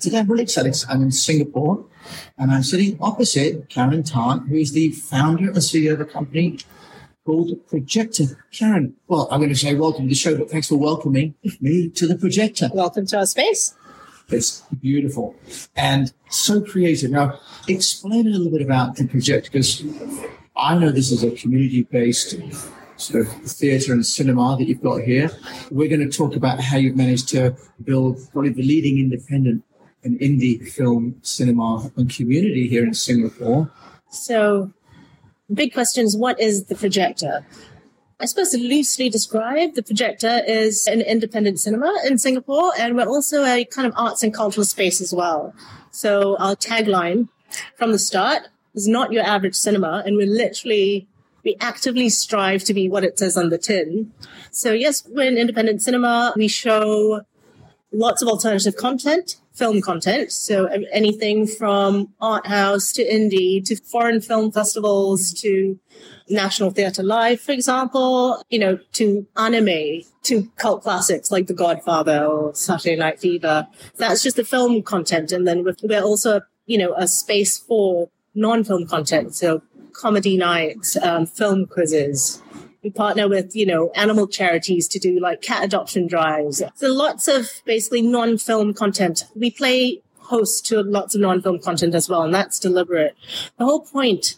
Today I'm really excited. I'm in Singapore and I'm sitting opposite Karen Tan, who is the founder and CEO of a company called Projector. Karen, well, I'm going to say welcome to the show, but thanks for welcoming me to the Projector. Welcome to our space. It's beautiful and so creative. Now, explain a little bit about the Projector because I know this is a community-based sort of theatre and cinema that you've got here. We're going to talk about how you've managed to build probably the leading independent and indie film cinema and community here in Singapore. So, big question is what is the projector? I suppose to loosely describe, the projector is an independent cinema in Singapore, and we're also a kind of arts and cultural space as well. So our tagline from the start is not your average cinema, and we're literally we actively strive to be what it says on the tin. So yes, we're an independent cinema. We show lots of alternative content, film content. So anything from art house to indie to foreign film festivals to National Theatre Live, for example, you know, to anime, to cult classics like The Godfather or Saturday Night Fever. That's just the film content. And then we're also, you know, a space for non-film content. So comedy nights, um, film quizzes, we partner with, you know, animal charities to do like cat adoption drives. So lots of basically non-film content. We play host to lots of non-film content as well, and that's deliberate. The whole point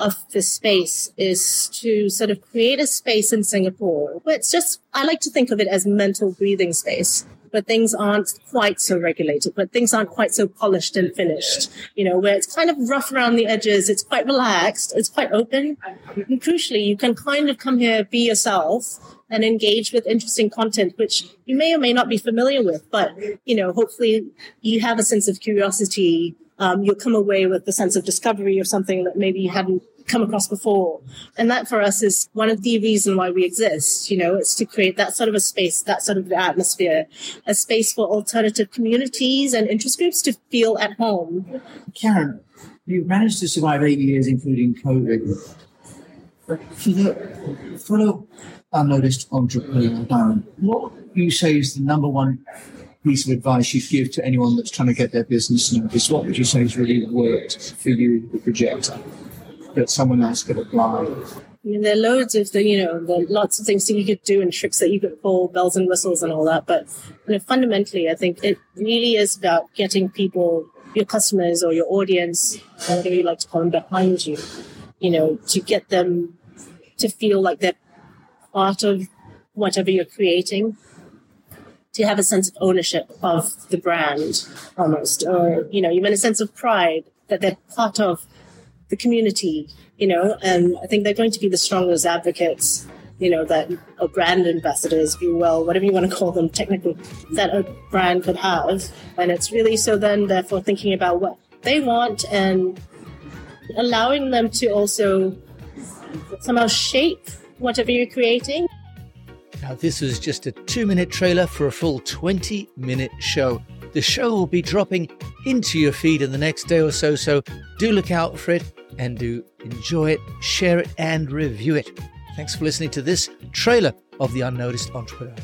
of this space is to sort of create a space in Singapore where it's just, I like to think of it as mental breathing space but things aren't quite so regulated, but things aren't quite so polished and finished, you know, where it's kind of rough around the edges. It's quite relaxed. It's quite open. And crucially, you can kind of come here, be yourself and engage with interesting content, which you may or may not be familiar with, but, you know, hopefully you have a sense of curiosity. Um, you'll come away with a sense of discovery of something that maybe you hadn't come across before. And that for us is one of the reasons why we exist. You know, it's to create that sort of a space, that sort of atmosphere, a space for alternative communities and interest groups to feel at home. Karen, you managed to survive eight years, including COVID. For the fellow unnoticed entrepreneur, Darren, what you say is the number one piece of advice you'd give to anyone that's trying to get their business noticed? What would you say has really worked for you, the projector? That someone else could apply. I mean, there are loads of the, you know, there lots of things that you could do and tricks that you could pull, bells and whistles and all that. But you know, fundamentally, I think it really is about getting people, your customers or your audience, whatever you like to call them, behind you. You know, to get them to feel like they're part of whatever you're creating. To have a sense of ownership of the brand, almost, or you know, even a sense of pride that they're part of the community, you know, and I think they're going to be the strongest advocates, you know, that or brand ambassadors, if you will, whatever you want to call them technically, that a brand could have. And it's really so then, therefore, thinking about what they want and allowing them to also somehow shape whatever you're creating. Now, this was just a two minute trailer for a full 20 minute show. The show will be dropping into your feed in the next day or so, so do look out for it and do enjoy it, share it, and review it. Thanks for listening to this trailer of The Unnoticed Entrepreneur.